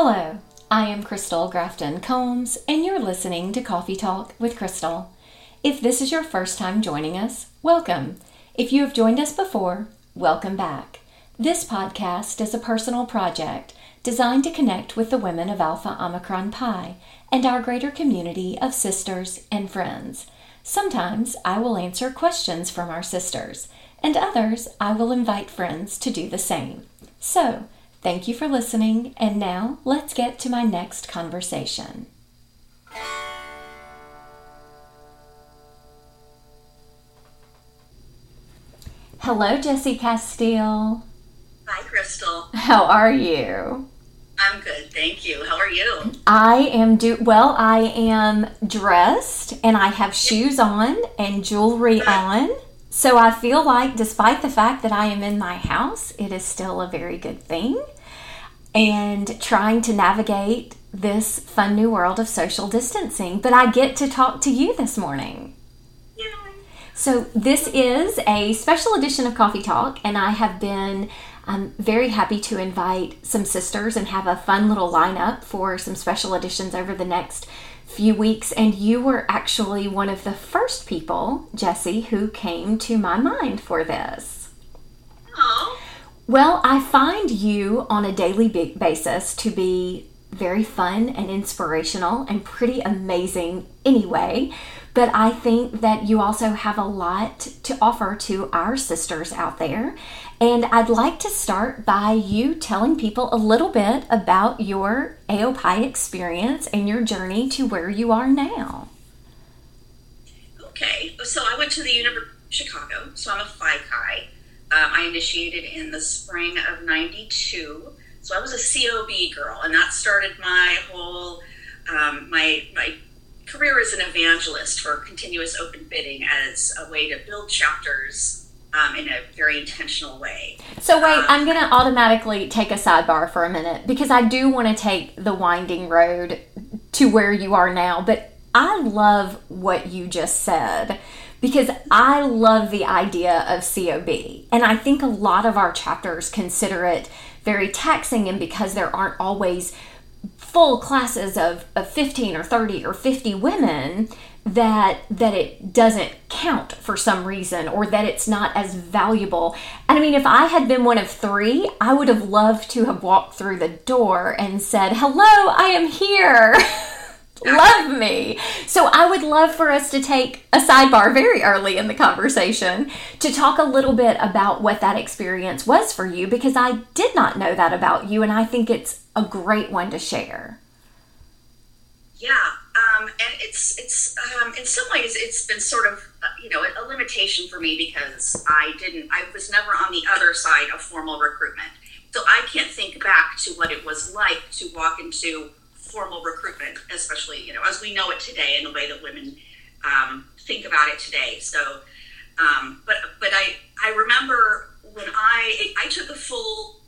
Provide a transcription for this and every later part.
Hello, I am Crystal Grafton Combs, and you're listening to Coffee Talk with Crystal. If this is your first time joining us, welcome. If you have joined us before, welcome back. This podcast is a personal project designed to connect with the women of Alpha Omicron Pi and our greater community of sisters and friends. Sometimes I will answer questions from our sisters, and others I will invite friends to do the same. So, thank you for listening, and now let's get to my next conversation. Hello, Jessie Casteel. Hi, Crystal. How are you? I'm good, thank you. How are you? I am do well. I am dressed and I have shoes on and jewelry on. So I feel like, despite the fact that I am in my house, it is still a very good thing. And trying to navigate this fun new world of social distancing. But I get to talk to you this morning. Yeah. So, this is a special edition of Coffee Talk, and I have been um, very happy to invite some sisters and have a fun little lineup for some special editions over the next few weeks. And you were actually one of the first people, Jessie, who came to my mind for this. Oh, Well, I find you on a daily basis to be very fun and inspirational and pretty amazing anyway. But I think that you also have a lot to offer to our sisters out there. And I'd like to start by you telling people a little bit about your AOPI experience and your journey to where you are now. okay. So I went to the University of Chicago, so I'm a Phi Chi. Um, I initiated in the spring of 92. So I was a COB girl, and that started my whole, um, my, my career as an evangelist for continuous open bidding as a way to build chapters um, in a very intentional way. So wait, I'm going to automatically take a sidebar for a minute because I do want to take the winding road to where you are now, but I love what you just said because I love the idea of COB. And I think a lot of our chapters consider it very taxing and because there aren't always full classes of, of 15 or 30 or 50 women that that it doesn't count for some reason or that it's not as valuable. And I mean if I had been one of 3, I would have loved to have walked through the door and said, "Hello, I am here." love me. So I would love for us to take a sidebar very early in the conversation to talk a little bit about what that experience was for you because I did not know that about you and I think it's a great one to share. Yeah, um, and it's it's um, in some ways it's been sort of uh, you know a limitation for me because I didn't I was never on the other side of formal recruitment, so I can't think back to what it was like to walk into formal recruitment, especially you know as we know it today in the way that women um, think about it today. So, um, but but I I remember when I I took a full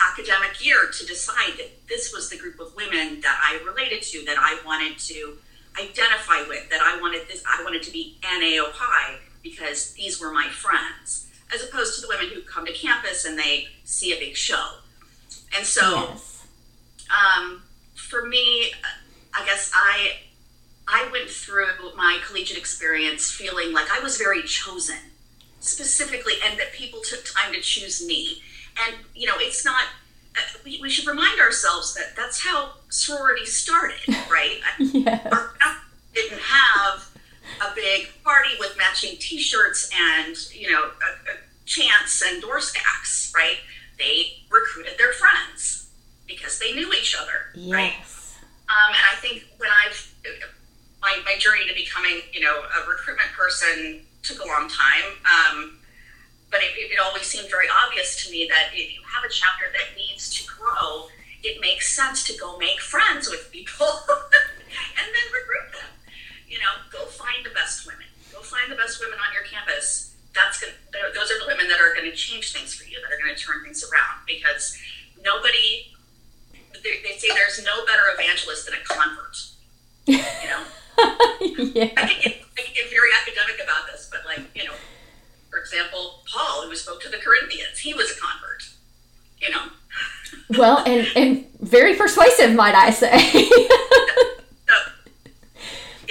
academic year to decide that this was the group of women that I related to, that I wanted to identify with, that I wanted this, I wanted to be an AOPI because these were my friends, as opposed to the women who come to campus and they see a big show. And so, Yes. um, for me, I guess I I went through my collegiate experience feeling like I was very chosen, specifically, and that people took time to choose me. And you know, it's not. uh, We, we should remind ourselves that that's how sorority started, right? Yes. Our didn't have a big party with matching T-shirts and you know a, a chants and door stacks, right? They recruited their friends because they knew each other, right? Um, and I think when I've my, my journey to becoming, you know, a recruitment person took a long time. Um, but it, it always seemed very obvious to me that if you have a chapter that needs to grow, it makes sense to go make friends with people and then recruit them. You know, go find the best women. Go find the best women on your campus. That's good. Those are the women that are going to change things for you. That are going to turn things around because nobody. They, they say there's no better evangelist than a convert. You know. I yeah. can, get, I can get very academic about this, but like, you know, example, Paul, who spoke to the Corinthians, he was a convert, you know. well, and and very persuasive, might I say. you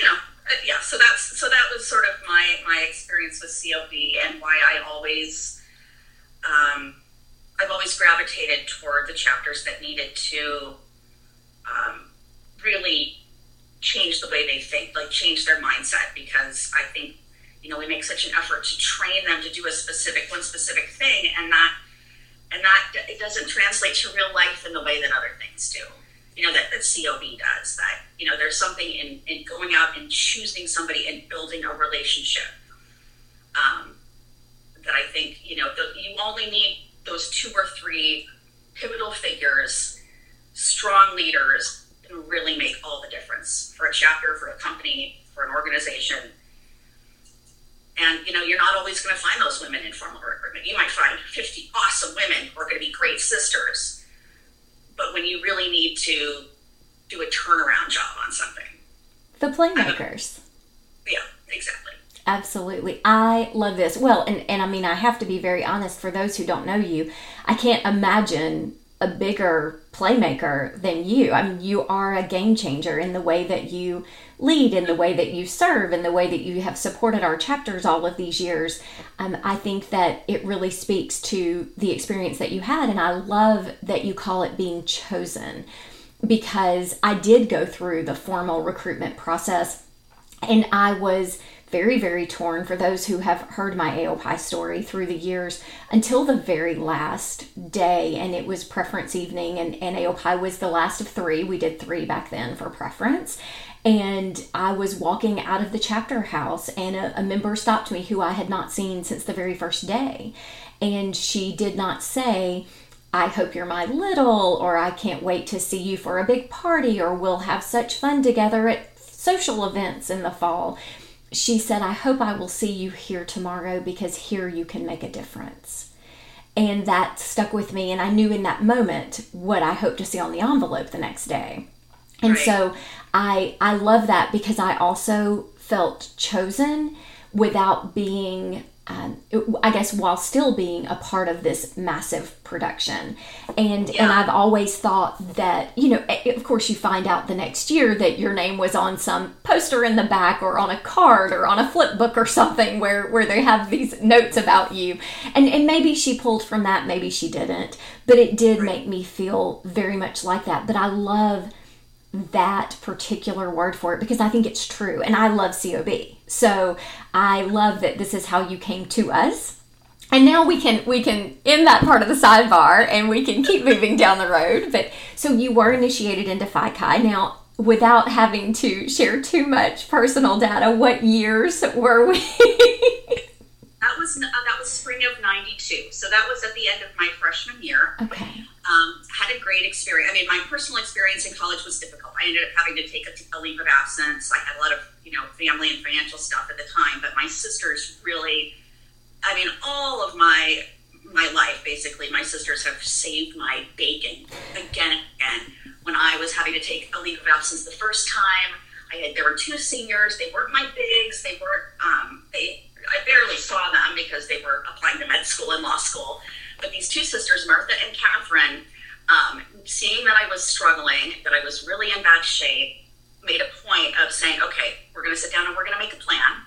know, uh, yeah. So that's so that was sort of my my experience with COB and why I always, um, I've always gravitated toward the chapters that needed to, um, really change the way they think, like change their mindset, because I think you know we make such an effort to train them to do a specific one specific thing, and that and that it doesn't translate to real life in the way that other things do. You know that that COB does. That you know there's something in in going out and choosing somebody and building a relationship. Um, that I think you know the, you only need those two or three pivotal figures, strong leaders, can really make all the difference for a chapter, for a company, for an organization. And you know, you're not always going to find those women in formal recruitment. You might find 50 awesome women who are going to be great sisters. But when you really need to do a turnaround job on something, the playmakers. Yeah, exactly. Absolutely. I love this. Well, and, and I mean, I have to be very honest for those who don't know you, I can't imagine a bigger playmaker than you. I mean, you are a game changer in the way that you lead, in the way that you serve, in the way that you have supported our chapters all of these years. Um, I think that it really speaks to the experience that you had, and I love that you call it being chosen because I did go through the formal recruitment process and I was very, very torn for those who have heard my AOPI story through the years until the very last day. And it was preference evening, and, and AOPI was the last of three. We did three back then for preference. And I was walking out of the chapter house, and a, a member stopped me who I had not seen since the very first day. And she did not say, I hope you're my little, or I can't wait to see you for a big party, or we'll have such fun together at social events in the fall she said, I hope I will see you here tomorrow because here you can make a difference. And that stuck with me. And I knew in that moment what I hoped to see on the envelope the next day. And right. so I, I love that because I also felt chosen without being um, I guess while still being a part of this massive production. And yeah. and I've always thought that, you know, of course you find out the next year that your name was on some poster in the back or on a card or on a flip book or something where where they have these notes about you. And and maybe she pulled from that, maybe she didn't, but it did right. make me feel very much like that. But I love that particular word for it because I think it's true and I love COB. So I love that this is how you came to us. And now we can we can end that part of the sidebar and we can keep moving down the road. But so you were initiated into Phi Chi. Now without having to share too much personal data, what years were we? that was uh, that was spring of '92. So that was at the end of my freshman year. Okay. Um, had a great experience. I mean, my personal experience in college was difficult. I ended up having to take a, a, leave of absence. I had a lot of, you know, family and financial stuff at the time. But my sisters really, I mean, all of my my life basically, my sisters have saved my bacon again and again. When I was having to take a leave of absence the first time, I had there were two seniors. They weren't my bigs. They weren't. Um, they I barely saw them because they were applying to med school and law school. But these two sisters, Martha and Catherine, um, seeing that I was struggling, that I was really in bad shape, made a point of saying, okay, we're going to sit down and we're going to make a plan.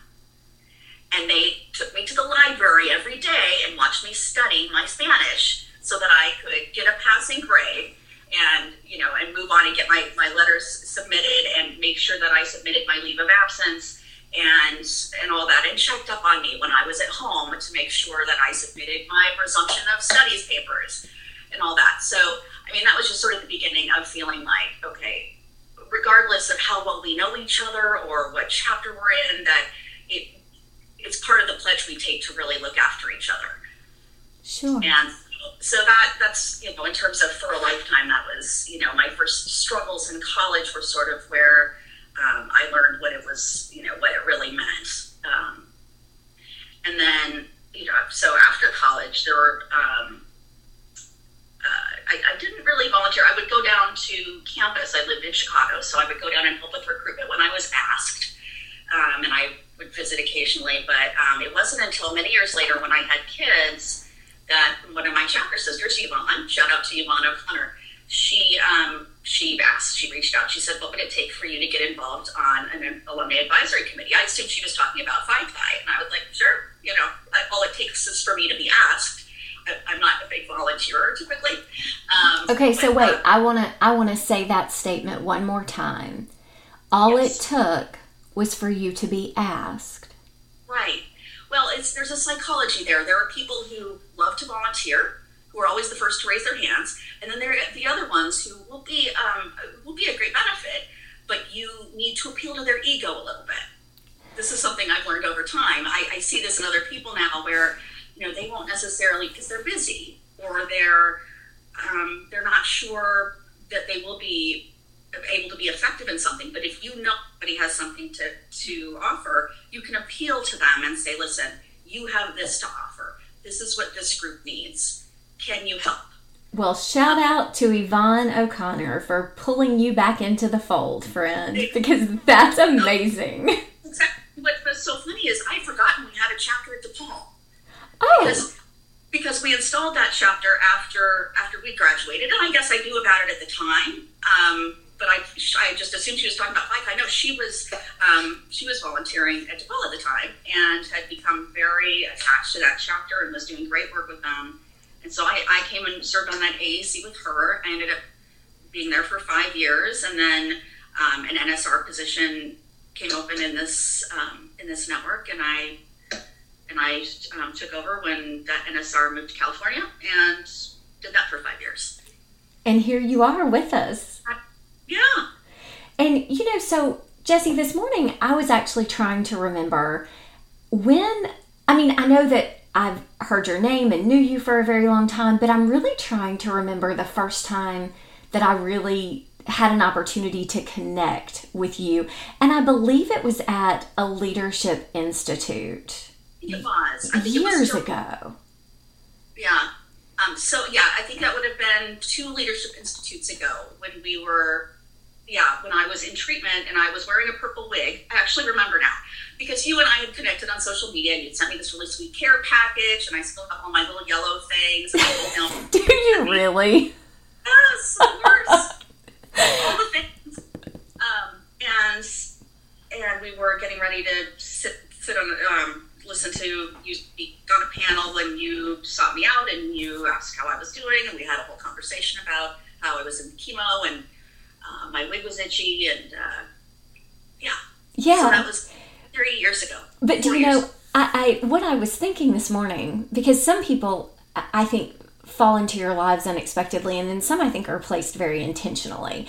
And they took me to the library every day and watched me study my Spanish so that I could get a passing grade and you know and move on and get my, my letters submitted and make sure that I submitted my leave of absence and and all that and checked up on me when I was at home to make sure that I submitted my resumption of studies papers and all that. So I mean that was just sort of the beginning of feeling like, okay, regardless of how well we know each other or what chapter we're in, that it it's part of the pledge we take to really look after each other. Sure. And so that that's you know in terms of for a lifetime that was you know my first struggles in college were sort of where um, I learned what it was, you know, what it really meant. Um, and then, you know, so after college, there were, um, uh, I, I, didn't really volunteer. I would go down to campus. I lived in Chicago, so I would go down and help with recruitment when I was asked. Um, and I would visit occasionally, but um, it wasn't until many years later when I had kids that one of my chapter sisters, Yvonne, shout out to Yvonne O'Connor, she um, she asked, she reached out. She said, "What would it take for you to get involved on an alumni advisory committee?" I assumed she was talking about Phi Phi, and I was like, "Sure, you know, all it takes is for me to be asked." I, am not a big volunteer typically. Um, okay, so wait, uh, I want to I want to say that statement one more time. All yes. it took was for you to be asked. Right. Well, it's there's a psychology there. There are people who love to volunteer, who are always the first to raise their hands, and then there are the other ones who will be um, will be a great benefit, but you need to appeal to their ego a little bit. This is something I've learned over time. I, I see this in other people now, where you know they won't necessarily because they're busy or they're um, they're not sure that they will be able to be effective in something. But if you know somebody has something to to offer, you can appeal to them and say, "Listen, you have this to offer. This is what this group needs. Can you help?" Well, shout out to Yvonne O'Connor for pulling you back into the fold, friend, because that's amazing. Exactly. What was so funny is I'd forgotten we had a chapter at DePaul. Oh. Because, because we installed that chapter after after we graduated, and I guess I knew about it at the time. Um, but I, I just assumed she was talking about Phi I know she was um, she was volunteering at DePaul at the time and had become very attached to that chapter and was doing great work with them and so I, I came and served on that AAC with her. I ended up being there for five years, and then um, an NSR position came open in this um, in this network, and I and I um, took over when that NSR moved to California and did that for five years. And here you are with us. yeah. And you know, so Jessie, this morning I was actually trying to remember when. I mean, I know that I've heard your name and knew you for a very long time, but I'm really trying to remember the first time that I really had an opportunity to connect with you. And I believe it was at a leadership institute. It was. years it was still, ago. Yeah. Um, so, yeah, I think that would have been two leadership institutes ago when we were, yeah, when I was in treatment and I was wearing a purple wig. I actually remember now because you and I had connected on social media and you'd sent me this really sweet care package and I still have all my little yellow things. And, Do you really? Yes, of course. all the things. Um, and and we were getting ready to sit sit on um, listen to you speak on a panel and you sought me out and you asked how I was doing and we had a whole conversation about how I was in chemo and uh, my wig was itchy and uh, yeah. Yeah. So that was three years ago. But do you years. know, I, I what I was thinking this morning because some people I think fall into your lives unexpectedly, and then some I think are placed very intentionally.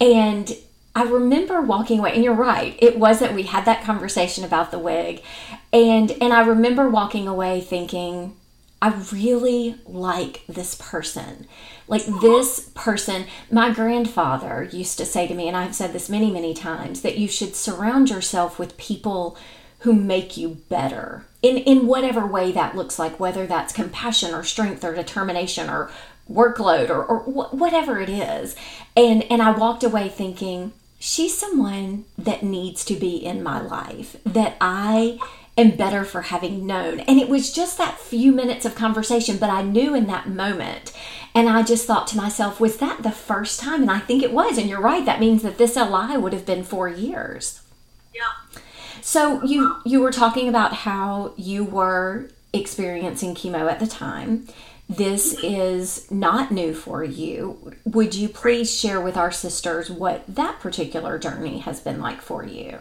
And I remember walking away, and you're right. It was that we had that conversation about the wig, and and I remember walking away thinking, I really like this person. Like this person, my grandfather used to say to me, and I've said this many, many times, that you should surround yourself with people who make you better in, in whatever way that looks like, whether that's compassion or strength or determination or workload or, or wh- whatever it is. And, and I walked away thinking, she's someone that needs to be in my life, that I am better for having known. And it was just that few minutes of conversation, but I knew in that moment. And I just thought to myself, was that the first time? And I think it was. And you're right, that means that this LI would have been four years. Yeah. So you you were talking about how you were experiencing chemo at the time. This mm-hmm. is not new for you. Would you please share with our sisters what that particular journey has been like for you?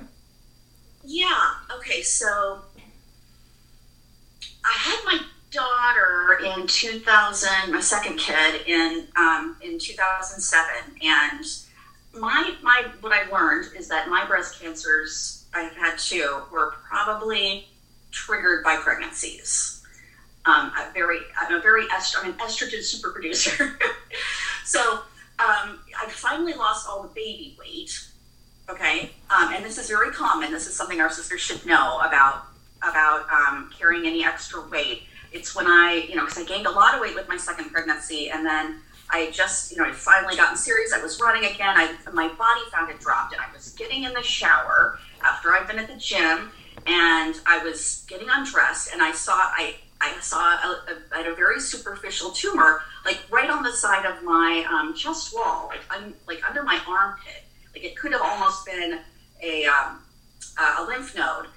Yeah. Okay. So I had my daughter in 2000, my second kid in um, in 2007, and my my what I learned is that my breast cancers I've had two were probably triggered by pregnancies. Um, I'm very I'm a very est- I'm an estrogen super producer, so um, I finally lost all the baby weight Okay, um, and this is very common. This is something our sisters should know about about um, carrying any extra weight. It's when I, you know, because I gained a lot of weight with my second pregnancy, and then I just, you know, I finally gotten serious. I was running again. I my body found it dropped, and I was getting in the shower after I'd been at the gym, and I was getting undressed, and I saw I I saw a, a, a, very superficial tumor, like right on the side of my um, chest wall, like un, like under my armpit. Like it could have almost been a um, a lymph node,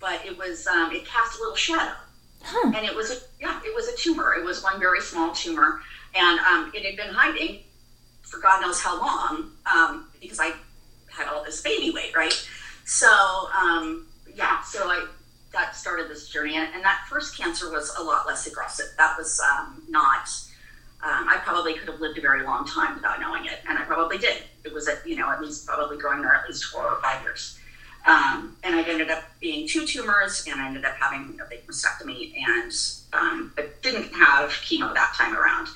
but it was um, it cast a little shadow, huh. and it was a, yeah, it was a tumor. It was one very small tumor, and um, it had been hiding for God knows how long um, because I had all this baby weight, right? So um, yeah, so I that started this journey, and, and, that first cancer was a lot less aggressive. That was um, not. Um, I probably could have lived a very long time without knowing it, and I probably did. It was at you know at least probably growing there at least four or five years. Um, and I ended up being two tumors, and I ended up having a big mastectomy, and um, but didn't have chemo that time around.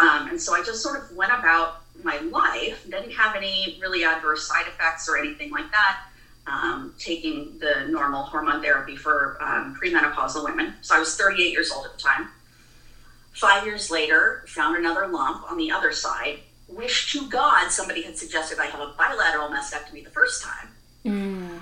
Um, and so I just sort of went about my life, didn't have any really adverse side effects or anything like that um, taking the normal hormone therapy for um, premenopausal women. So I was 38 years old at the time. Five years later, found another lump on the other side. Wish to God somebody had suggested I have a bilateral mastectomy the first time. Mm.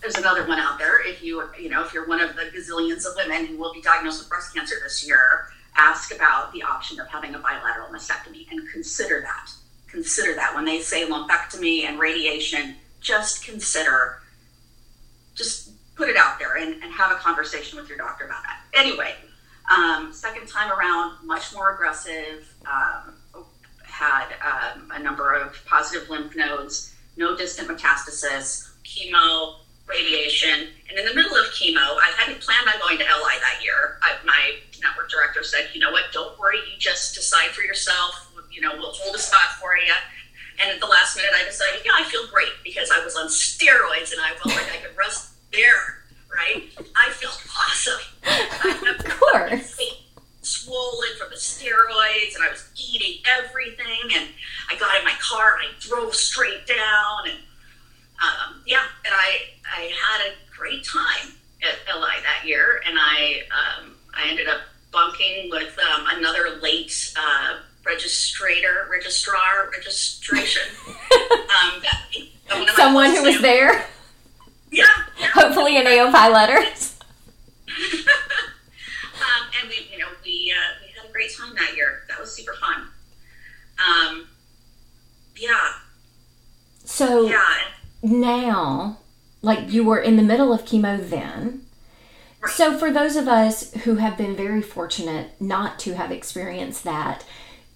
There's another one out there. If you you know if you're one of the gazillions of women who will be diagnosed with breast cancer this year, ask about the option of having a bilateral mastectomy and consider that. Consider that when they say lumpectomy and radiation just consider, just put it out there and, and have a conversation with your doctor about that. Anyway, um, second time around, much more aggressive, um, had um, a number of positive lymph nodes, no distant metastasis, chemo, radiation. And in the middle of chemo, I hadn't planned on going to LI that year. I, my network director said, you know what, don't worry, you just decide for yourself. You know, we'll hold a spot for you. And at the last minute, I decided, yeah, I feel great because I was on steroids and I felt like I could rest there, right? I felt awesome. I of course. Swollen from the steroids, and I was eating everything. And I got in my car and I drove straight down, and um, yeah, and I I had a great time at LI that year, and I um, I ended up bunking with um, another late. Uh, registrator, registrar, registration. um, that, Someone who was there. Yeah. yeah. Hopefully letters. um, and we, you know, we uh, we had a great time that year. That was super fun. Um, yeah. So yeah. now, like you were in the middle of chemo then. Right. So, for those of us who have been very fortunate not to have experienced that,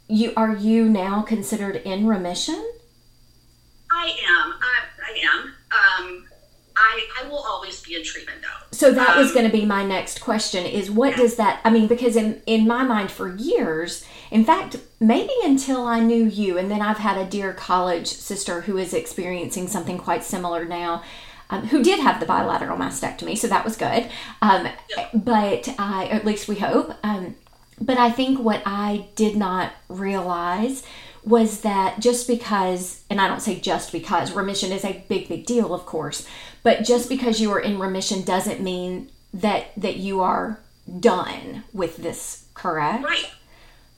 you are you now considered in remission? I am. I, I am. Um, I, I will always be in treatment though. So that um, was going to be my next question is what yeah. does that I mean because in in my mind for years in fact maybe until I knew you and then I've had a dear college sister who is experiencing something quite similar now um, who did have the bilateral mastectomy so that was good um, yeah. but I at least we hope um, but I think what I did not realize was that just because, and I don't say just because, remission is a big, big deal, of course, but just because you are in remission doesn't mean that that you are done with this, correct? Right.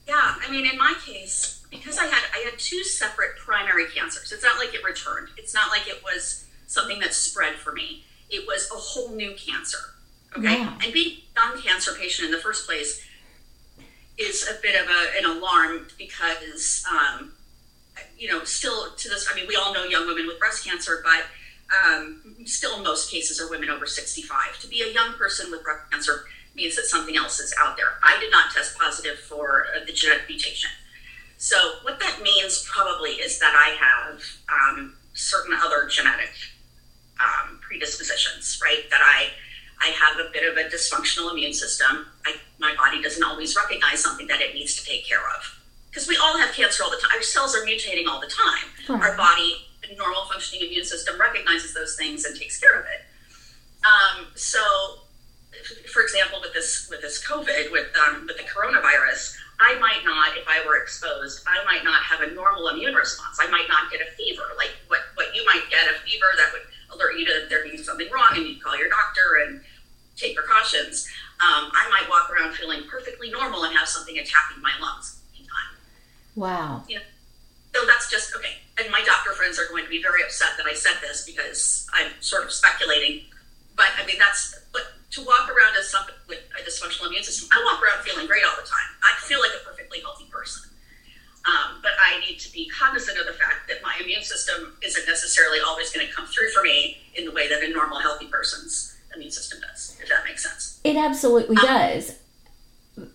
Yeah. I mean, in my case, because I had I had two separate primary cancers. It's not like it returned. It's not like it was something that spread for me. It was a whole new cancer. Okay. Yeah. And being a young cancer patient in the first place is a bit of a, an alarm because, um, you know, still to this, I mean, we all know young women with breast cancer, but um, still in most cases are women over 65. To be a young person with breast cancer means that something else is out there. I did not test positive for uh, the genetic mutation. So, what that means probably is that I have um, certain other genetic um, predispositions, right? That I I have a bit of a dysfunctional immune system. I, my body doesn't always recognize something that it needs to take care of. Because we all have cancer all the time. Our cells are mutating all the time. Right. Our body, normal functioning immune system, recognizes those things and takes care of it. Um, so, for example, with this with this COVID, with um, with the coronavirus, I might not, if I were exposed, I might not have a normal immune response. I might not get a fever, like what what you might get a fever that would alert you to there being something wrong, and you'd call your doctor and take precautions, um, I might walk around feeling perfectly normal and have something attacking my lungs Wow. You know, so that's just okay. And my doctor friends are going to be very upset that I said this because I'm sort of speculating. But I mean, that's but to walk around as somebody with a dysfunctional immune system, I walk around feeling great all the time. I feel like a perfectly healthy person. Um, but I need to be cognizant of the fact that my immune system isn't necessarily always going to come through for me in the way that a normal, healthy person's immune system does. If that makes sense. It absolutely um, does.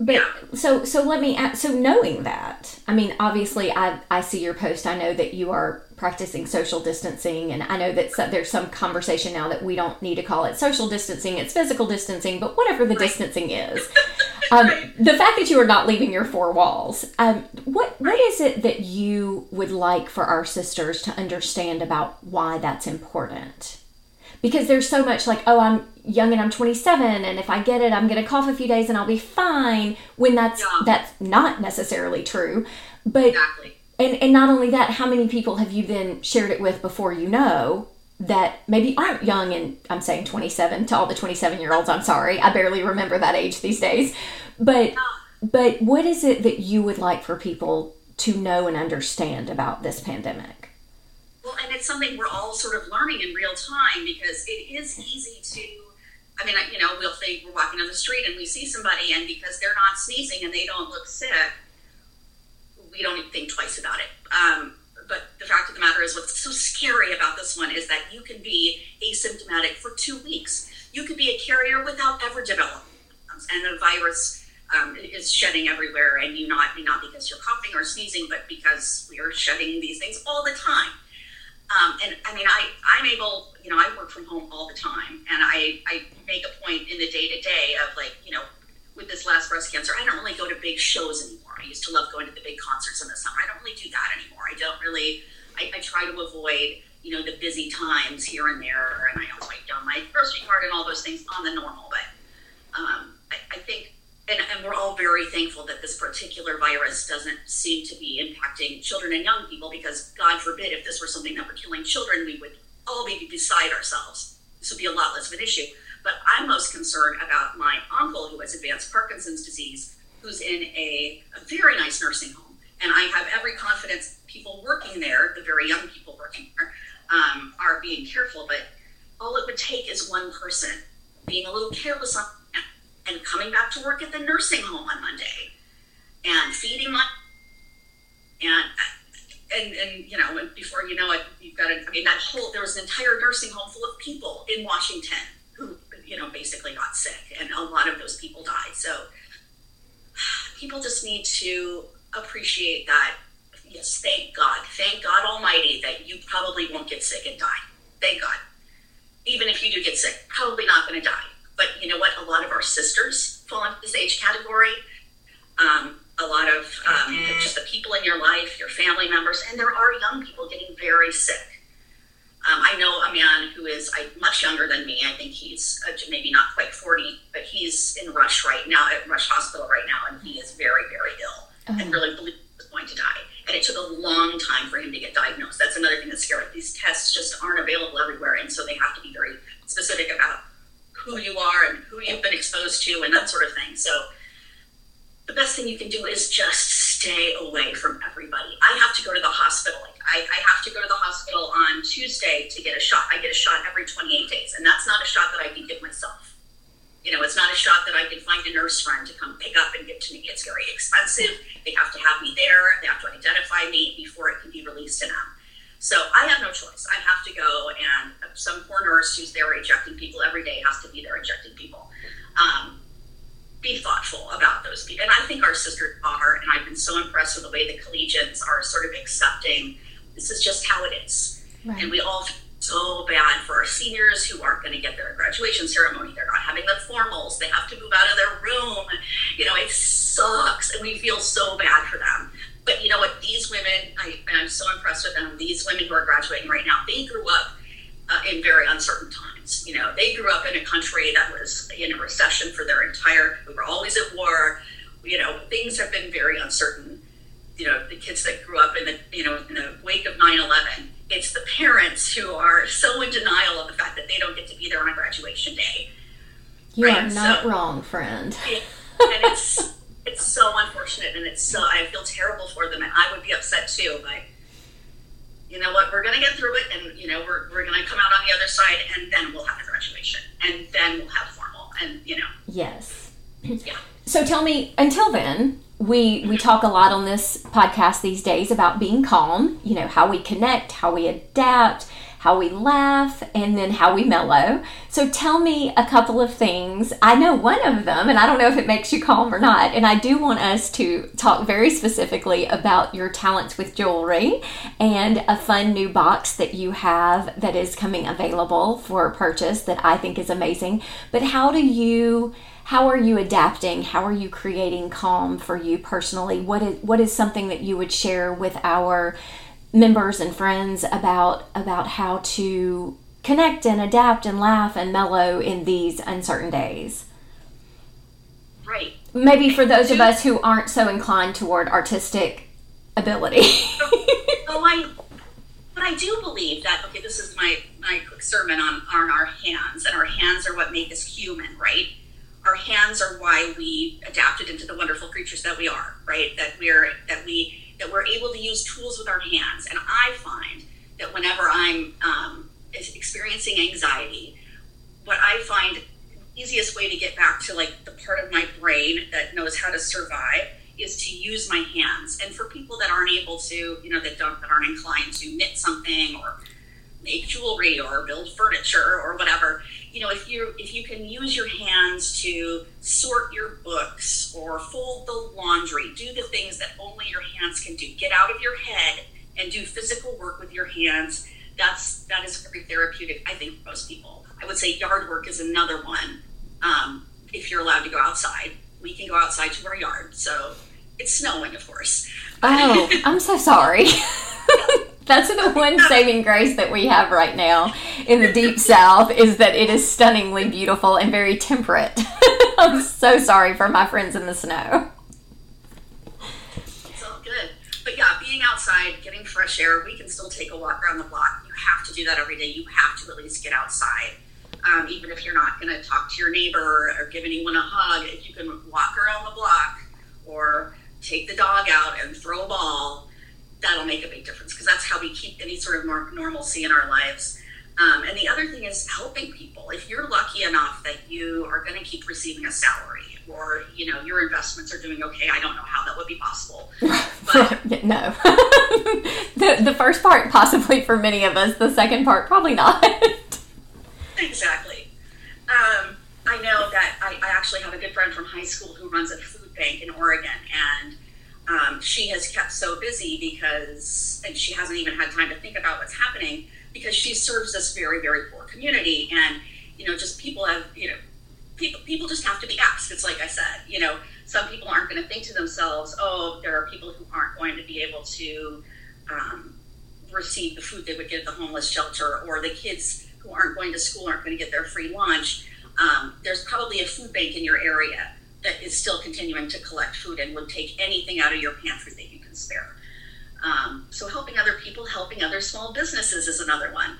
But yeah. so so let me ask, so knowing that I mean obviously I I see your post. I know that you are practicing social distancing and I know that so, there's some conversation now that we don't need to call it social distancing it's physical distancing but whatever the right. distancing is. Um, the fact that you are not leaving your four walls um, what what is it that you would like for our sisters to understand about why that's important? Because there's so much like oh i'm young and i'm 27 and if i get it i'm going to cough a few days and i'll be fine when that's yeah. that's not necessarily true but exactly. and and not only that how many people have you then shared it with before you know that maybe aren't young and i'm saying 27 to all the 27 year olds i'm sorry i barely remember that age these days but yeah. but what is it that you would like for people to know and understand about this pandemic well, and it's something we're all sort of learning in real time because it is easy to. I mean, you know, we'll think we're walking on the street and we see somebody, and because they're not sneezing and they don't look sick, we don't even think twice about it. Um, but the fact of the matter is, what's so scary about this one is that you can be asymptomatic for two weeks. You could be a carrier without ever developing, and the virus um, is shedding everywhere, and you not not because you're coughing or sneezing, but because we are shedding these things all the time. Um, and I mean, I, I'm able, you know, I work from home all the time and I, I make a point in the day to day of like, you know, with this last breast cancer, I don't really go to big shows anymore. I used to love going to the big concerts in the summer. I don't really do that anymore. I don't really, I, I try to avoid, you know, the busy times here and there. And I write down my grocery card and all those things on the normal. But um, I, I think and, and, we're all very thankful that this particular virus doesn't seem to be impacting children and young people because god forbid if this were something that were killing children we would all be beside ourselves. This would be a lot less of an issue. But i'm most concerned about my uncle who has advanced parkinson's disease who's in a, very nice nursing home. And i have every confidence people working there the very young people working there um, are being careful. But all it would take is one person being a little careless on and coming back to work at the nursing home on Monday and feeding my and and and you know before you know it you've got a, I mean that whole there was an entire nursing home full of people in Washington who you know basically got sick and a lot of those people died. So people just need to appreciate that yes thank God thank God Almighty that you probably won't get sick and die. Thank God. Even if you do get sick probably not going to die but you know what? A lot of our sisters fall into this age category. Um, a lot of um, just the people in your life, your family members, and there are young people getting very sick. Um, I know a man who is I, much younger than me. I think he's uh, maybe not quite 40, but he's in Rush right now, at Rush Hospital right now, and he is very, very ill and really believes he's going to die. And it took a long time for him to get diagnosed. That's another thing that's scary. These tests just aren't available everywhere, and so they have to be very specific about who you are and who you've been exposed to and that sort of thing. So the best thing you can do is just stay away from everybody. I have to go to the hospital. I, I have to go to the hospital on Tuesday to get a shot. I get a shot every 28 days, and that's not a shot that I can give myself. You know, it's not a shot that I can find a nurse friend to come pick up and give to me. It's very expensive. They have to have me there. They have to identify me before it can be released to them. Um, So I have no choice. I have to go, and some poor nurse who's there injecting people every day has to be there injecting people. Um, be thoughtful about those people. And I think our sisters are, and I've been so impressed with the way the collegians are sort of accepting this is just how it is. Right. And we all feel so bad for our seniors who aren't going to get their graduation ceremony. They're not having the formals. They have to move out of their room. You know, it sucks. And we feel so bad for them. But you know what? These women, I, I'm so impressed with them. These women who are graduating right now, they grew up uh, in very uncertain times. You know, they grew up in a country that was in a recession for their entire. We were always at war. You know, things have been very uncertain. You know, the kids that grew up in the you know in the wake of 9/11. It's the parents who are so in denial of the fact that they don't get to be there on graduation day. You right? are not so, wrong, friend. and it's it's so unfortunate and it's so I feel terrible for them and I would be upset too, but you know what, we're gonna get through it and you know, we're we're gonna come out on the other side and then we'll have a graduation and then we'll have formal and you know. Yes. Yeah. So tell me, until then, we we talk a lot on this podcast these days about being calm. You know how we connect, how we adapt, how we laugh, and then how we mellow. So tell me a couple of things. I know one of them, and I don't know if it makes you calm or not. And I do want us to talk very specifically about your talents with jewelry and a fun new box that you have that is coming available for purchase that I think is amazing. But how do you how are you adapting how are you creating calm for you personally what is what is something that you would share with our members and friends about about how to connect and adapt and laugh and mellow in these uncertain days. Right. Maybe for those of us who aren't so inclined toward artistic ability. oh, I but I do believe that okay, this is my my quick sermon on on our hands, and our hands are what make us human, right? Our hands are why we adapted into the wonderful creatures that we are, right? That we're that we that we're able to use tools with our hands. And I find that whenever I'm um, experiencing anxiety, what I find easiest way to get back to like the part of my brain that knows how to survive is to use my hands. And for people that aren't able to, you know, that don't that aren't inclined to knit something or make jewelry or build furniture or whatever, you know, if you if you can use your hands to sort your books or fold the laundry, do the things that only your hands can do. Get out of your head and do physical work with your hands. That's that is very therapeutic, I think, for most people. I would say yard work is another one. Um, if you're allowed to go outside, we can go outside to our yard. So it's snowing, of course. Oh, I'm so sorry. That's the one saving grace that we have right now in the deep south is that it is stunningly beautiful and very temperate. I'm so sorry for my friends in the snow. It's all good. But yeah, being outside, getting fresh air, we can still take a walk around the block. You have to do that every day. You have to at least get outside. Um, even if you're not going to talk to your neighbor or give anyone a hug, if you can walk around the block or take the dog out and throw a ball that'll make a big difference because that's how we keep any sort of more normalcy in our lives. Um, and the other thing is helping people. If you're lucky enough that you are going to keep receiving a salary, or you know your investments are doing okay, I don't know how that would be possible. But no, the the first part possibly for many of us. The second part probably not. exactly. Um, I know that I, I actually have a good friend from high school who runs a food bank in Oregon, and um, she has kept so busy because, and she hasn't even had time to think about what's happening because she serves this very, very poor community. And, you know, just people have, you know, people, people just have to be asked. It's like I said, you know, some people aren't going to think to themselves, oh, there are people who aren't going to be able to um, receive the food they would get at the homeless shelter, or the kids who aren't going to school aren't going to get their free lunch. Um, there's probably a food bank in your area that is still continuing to collect food and would take anything out of your pantry that you can spare. Um, so, helping other people, helping other small businesses is another one.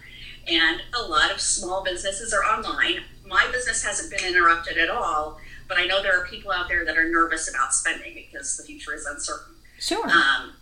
And a lot of small businesses are online. My business hasn't been interrupted at all, but I know there are people out there that are nervous about spending because the future is uncertain. Sure. Um,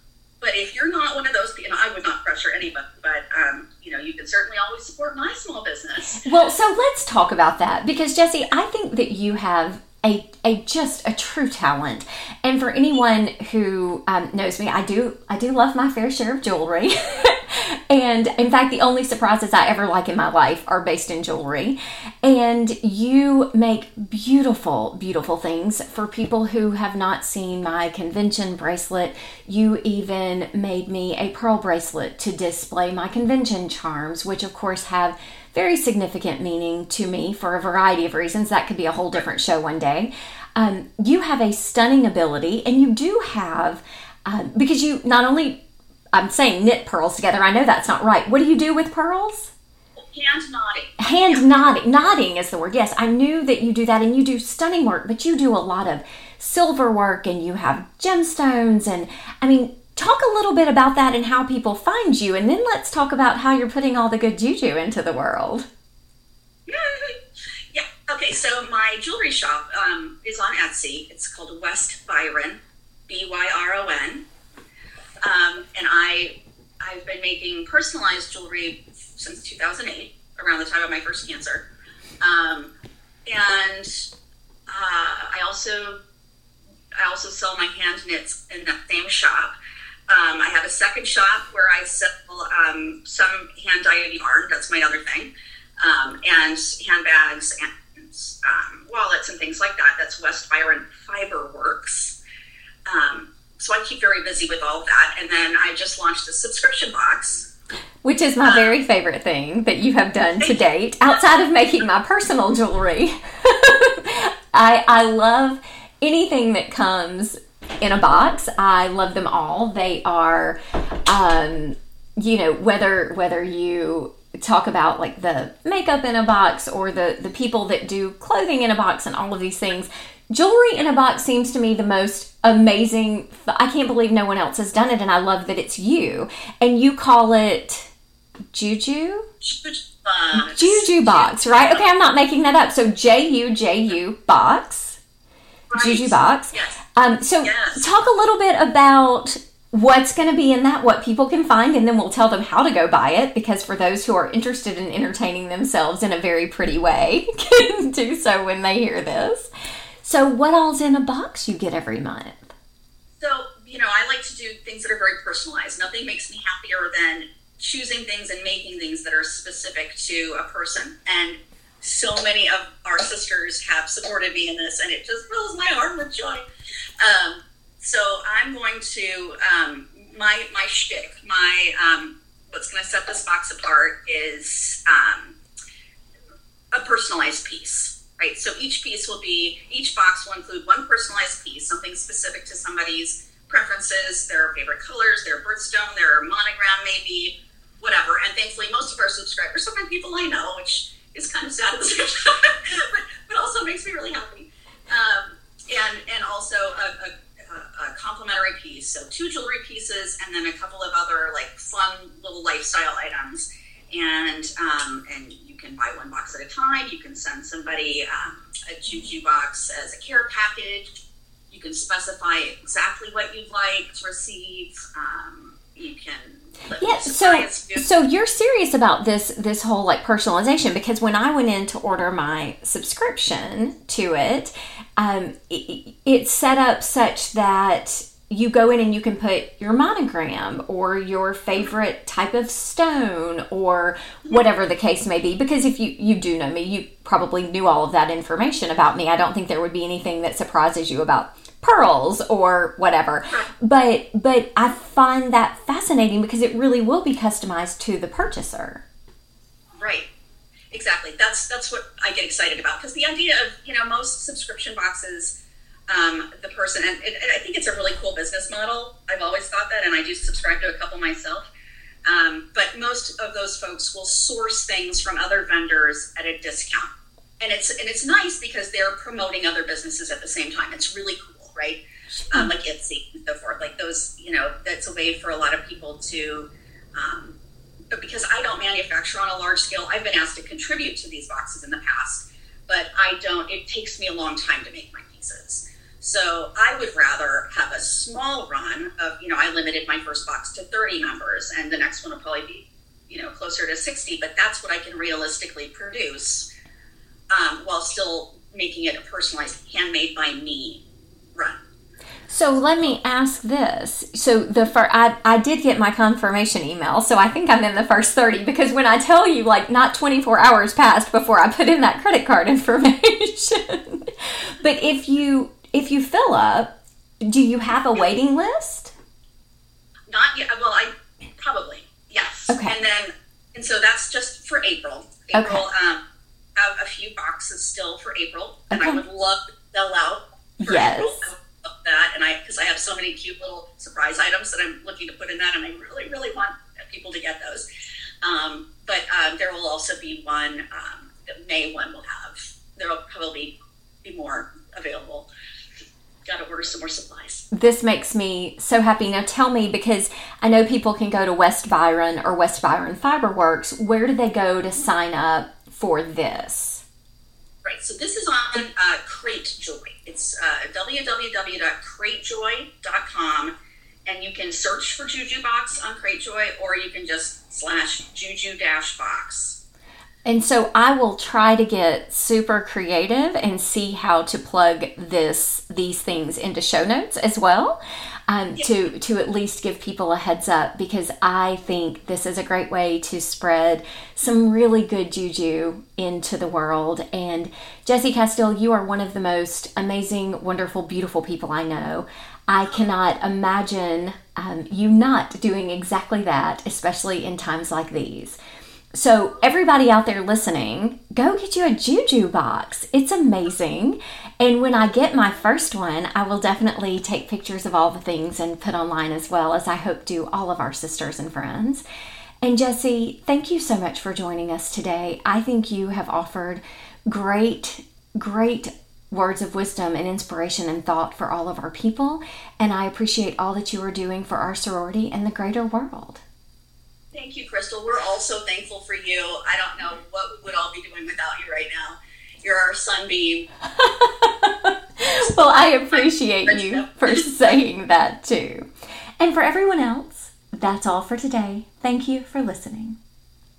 but if you're not one of those people, I would not pressure anybody, but um, you know, you can certainly always support my small business. Well, so let's talk about that because Jessie, I think that you have a, a just a true talent. And for anyone who um, knows me, I do I do love my fair share of jewelry. and in fact, the only surprises I ever like in my life are based in jewelry. And you make beautiful, beautiful things for people who have not seen my convention bracelet. You even made me a pearl bracelet to display my convention charms, which of course have very significant meaning to me for a variety of reasons. That could be a whole different show one day. Um, you have a stunning ability, and you do have, um, because you not only, I'm saying knit pearls together, I know that's not right. What do you do with pearls? Hand knotting. Hand yeah. knotting. Knotting is the word. Yes, I knew that you do that, and you do stunning work, but you do a lot of silver work, and you have gemstones, and I mean, talk a little bit about that and how people find you, and then let's talk about how you're putting all the good juju into the world. Yeah. Okay. So my jewelry shop um, is on Etsy. It's called West Byron, B Y R O N, um, and I I've been making personalized jewelry since 2008, around the time of my first cancer. Um, and uh, I also I also sell my hand knits in that same shop. Um, I have a second shop where I sell um, some hand dyed yarn. That's my other thing, um, and handbags and um, wallets and things like that. That's West Byron Fiber Works. Um, so I keep very busy with all that. And then I just launched a subscription box. Which is my very favorite thing that you have done to date, outside of making my personal jewelry. I, I love anything that comes in a box. I love them all. They are, um, you know, whether whether you talk about like the makeup in a box or the the people that do clothing in a box and all of these things. Jewelry in a box seems to me the most amazing. I can't believe no one else has done it, and I love that it's you. And you call it Juju. Box. Juju box, right? Okay, I'm not making that up. So J U J U box. Right. Juju box. Yes. Um, so Yes. talk a little bit about what's going to be in that, what people can find, and then we'll tell them how to go buy it. Because for those who are interested in entertaining themselves in a very pretty way, can do so when they hear this. So, what all's in a box you get every month? So, you know, I like to do things that are very personalized. Nothing makes me happier than choosing things and making things that are specific to a person. And so many of our sisters have supported me in this, and it just fills my heart with joy. Um, so I'm going to um, my my shtick, my um, what's going to set this box apart is um, a personalized piece, right? So each piece will be each box will include one personalized piece, something specific to somebody's preferences, their favorite colors, their birthstone, their monogram, maybe whatever. And thankfully, most of our subscribers are people I know, which is kind of sad but, but also makes me really happy. Um, and and also a, a, a complimentary piece, so two jewelry pieces, and then a couple of other like fun little lifestyle items. And um, and you can buy one box at a time. You can send somebody um, a Juju box as a care package. You can specify exactly what you'd like to receive. Um, you can Yeah, so so you're serious about this this whole like personalization because when I went in to order my subscription to it, um, it, it's set up such that you go in and you can put your monogram or your favorite type of stone or whatever the case may be. Because if you you do know me you probably knew all of that information about me. I don't think there would be anything that surprises you about pearls or whatever. But but i find that fascinating because it really will be customized to the purchaser. Right. Exactly. That's that's what I get excited about. Because the idea of you know most subscription boxes, um, the person and, and I think it's a really cool business model. I've always thought that, and I do subscribe to a couple myself. Um, but most of those folks will source things from other vendors at a discount, and it's and it's nice because they're promoting other businesses at the same time. It's really cool, right? Um, like Etsy and so forth. Like those, you know, that's a way for a lot of people to. Um, but because I don't manufacture on a large scale, I've been asked to contribute to these boxes in the past, but I don't, it takes me a long time to make my pieces. So I would rather have a small run of, you know, I limited my first box to 30 members and the next one will probably be, you know, closer to 60, but that's what I can realistically produce um, while still making it a personalized, handmade by me run. So let me ask this. So the fir- I, I did get my confirmation email, so I think I'm in the first 30 because when I tell you like not 24 hours passed before I put in that credit card information. but if you if you fill up, do you have a waiting list? Not yet. Well, I probably yes. Okay. And then, and so that's just for April. April. Um, have a few boxes still for April, and I would love to sell out. For Yes. April. I would love that, and I because I have so many cute little surprise items that I'm looking to put in that, and I really, really want people to get those. Um, but um, there will also be one. Um, the May one will have. There will probably be more available. Got to order some more supplies. This makes me so happy. Now tell me because I know people can go to West Byron or West Byron Fiberworks. Where do they go to sign up for this? Right. So this is on uh, Cratejoy. It's uh, www.cratejoy.com, and you can search for Juju Box on Cratejoy, or you can just slash Juju Dash Box. And so I will try to get super creative and see how to plug this these things into show notes as well. Um, to to at least give people a heads up because I think this is a great way to spread some really good juju into the world. And Jessie Casteel, you are one of the most amazing, wonderful, beautiful people I know. I cannot imagine um, you not doing exactly that, especially in times like these. So, everybody out there listening, go get you a Juju box. It's amazing. And when I get my first one, I will definitely take pictures of all the things and put online as well as I hope do all of our sisters and friends. And Jessie, thank you so much for joining us today. I think you have offered great, great words of wisdom and inspiration and thought for all of our people. And I appreciate all that you are doing for our sorority and the greater world. Thank you, Crystal. We're all so thankful for you. I don't know what we would all be doing without you right now. You're our sunbeam. well, I appreciate you for saying that too. And for everyone else, that's all for today. Thank you for listening.